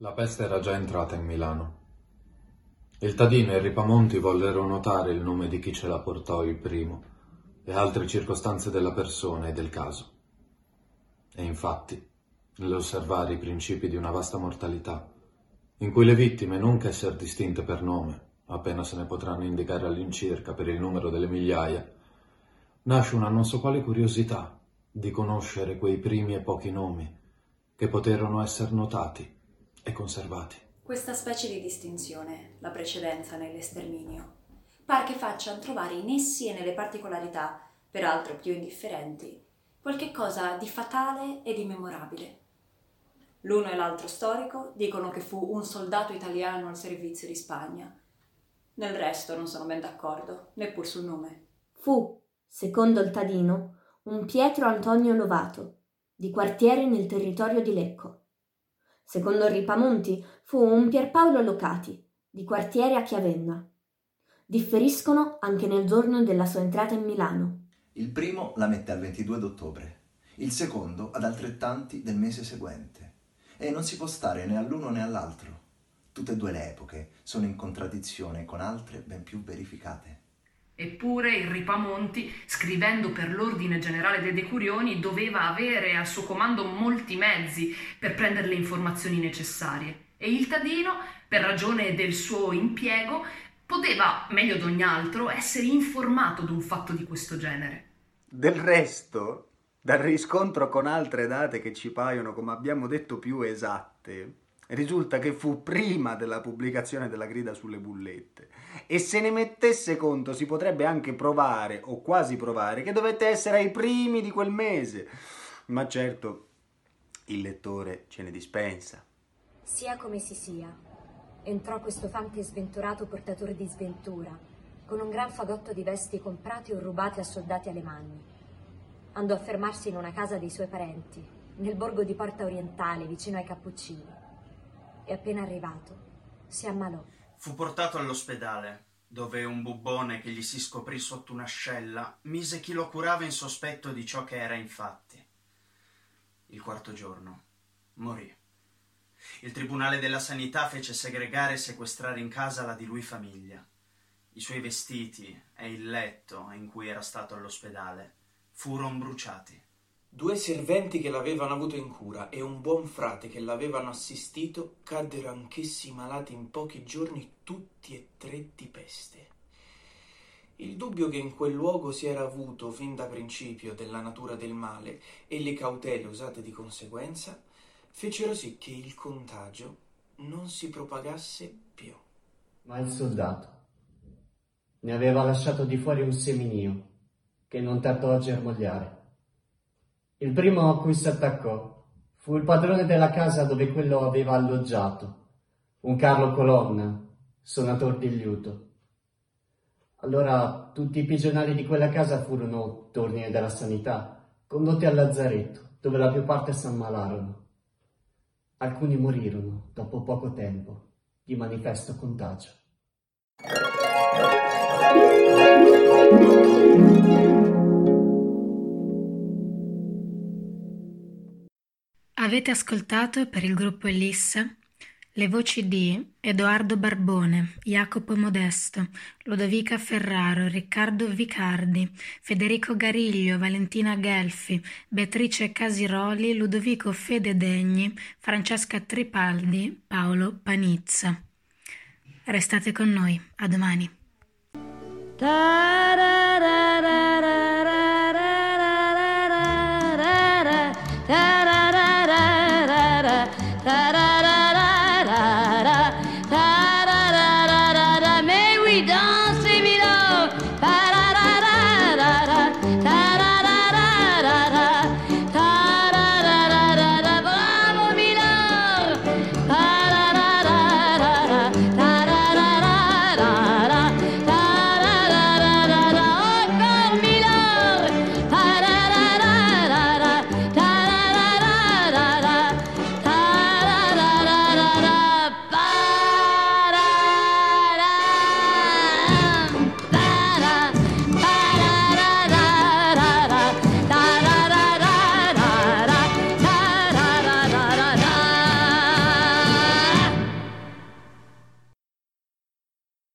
La peste era già entrata in Milano. Il Tadino e il Ripamonti vollero notare il nome di chi ce la portò il primo e altre circostanze della persona e del caso. E infatti, nell'osservare i principi di una vasta mortalità, in cui le vittime non che essere distinte per nome, appena se ne potranno indicare all'incirca per il numero delle migliaia, nasce una non so quale curiosità di conoscere quei primi e pochi nomi che poterono essere notati e conservati. Questa specie di distinzione, la precedenza nell'esterminio, par che faccia trovare in essi e nelle particolarità, peraltro più indifferenti, qualche cosa di fatale e di memorabile. L'uno e l'altro storico dicono che fu un soldato italiano al servizio di Spagna. Nel resto non sono ben d'accordo, neppur sul nome. Fu, secondo il Tadino, un Pietro Antonio Lovato, di quartiere nel territorio di Lecco. Secondo Ripamonti fu un Pierpaolo Locati, di quartiere a Chiavenna. Differiscono anche nel giorno della sua entrata in Milano. Il primo la mette al 22 d'ottobre, il secondo ad altrettanti del mese seguente. E non si può stare né all'uno né all'altro. Tutte e due le epoche sono in contraddizione con altre ben più verificate. Eppure il Ripamonti, scrivendo per l'ordine generale dei Decurioni, doveva avere al suo comando molti mezzi per prendere le informazioni necessarie. E il Tadino, per ragione del suo impiego, poteva, meglio di ogni altro, essere informato di un fatto di questo genere. Del resto, dal riscontro con altre date che ci paiono, come abbiamo detto, più esatte, risulta che fu prima della pubblicazione della grida sulle bullette e se ne mettesse conto si potrebbe anche provare o quasi provare che dovette essere ai primi di quel mese. Ma certo, il lettore ce ne dispensa. Sia come si sia, entrò questo fante sventurato portatore di sventura, con un gran fagotto di vesti comprati o rubati a soldati alemanni. Andò a fermarsi in una casa dei suoi parenti, nel borgo di Porta Orientale, vicino ai Cappuccini. E appena arrivato, si ammalò. Fu portato all'ospedale, dove un bubbone che gli si scoprì sotto un'ascella mise chi lo curava in sospetto di ciò che era infatti. Il quarto giorno morì. Il Tribunale della Sanità fece segregare e sequestrare in casa la di lui famiglia. I suoi vestiti e il letto in cui era stato all'ospedale furono bruciati. Due serventi che l'avevano avuto in cura e un buon frate che l'avevano assistito caddero anch'essi malati in pochi giorni, tutti e tre di peste. Il dubbio che in quel luogo si era avuto fin da principio della natura del male e le cautele usate di conseguenza fecero sì che il contagio non si propagasse più. Ma il soldato ne aveva lasciato di fuori un seminio che non tardò a germogliare. Il primo a cui si attaccò fu il padrone della casa dove quello aveva alloggiato, un Carlo Colonna, suonator di liuto. Allora tutti i pigionali di quella casa furono, torni della sanità, condotti al lazzaretto, dove la più parte s'ammalarono. Alcuni morirono dopo poco tempo di manifesto contagio. Avete ascoltato per il gruppo Elissa le voci di Edoardo Barbone, Jacopo Modesto, Lodovica Ferraro, Riccardo Vicardi, Federico Gariglio, Valentina Gelfi, Beatrice Casiroli, Ludovico Fededegni, Francesca Tripaldi, Paolo Panizza. Restate con noi, a domani. Da, da, da, that I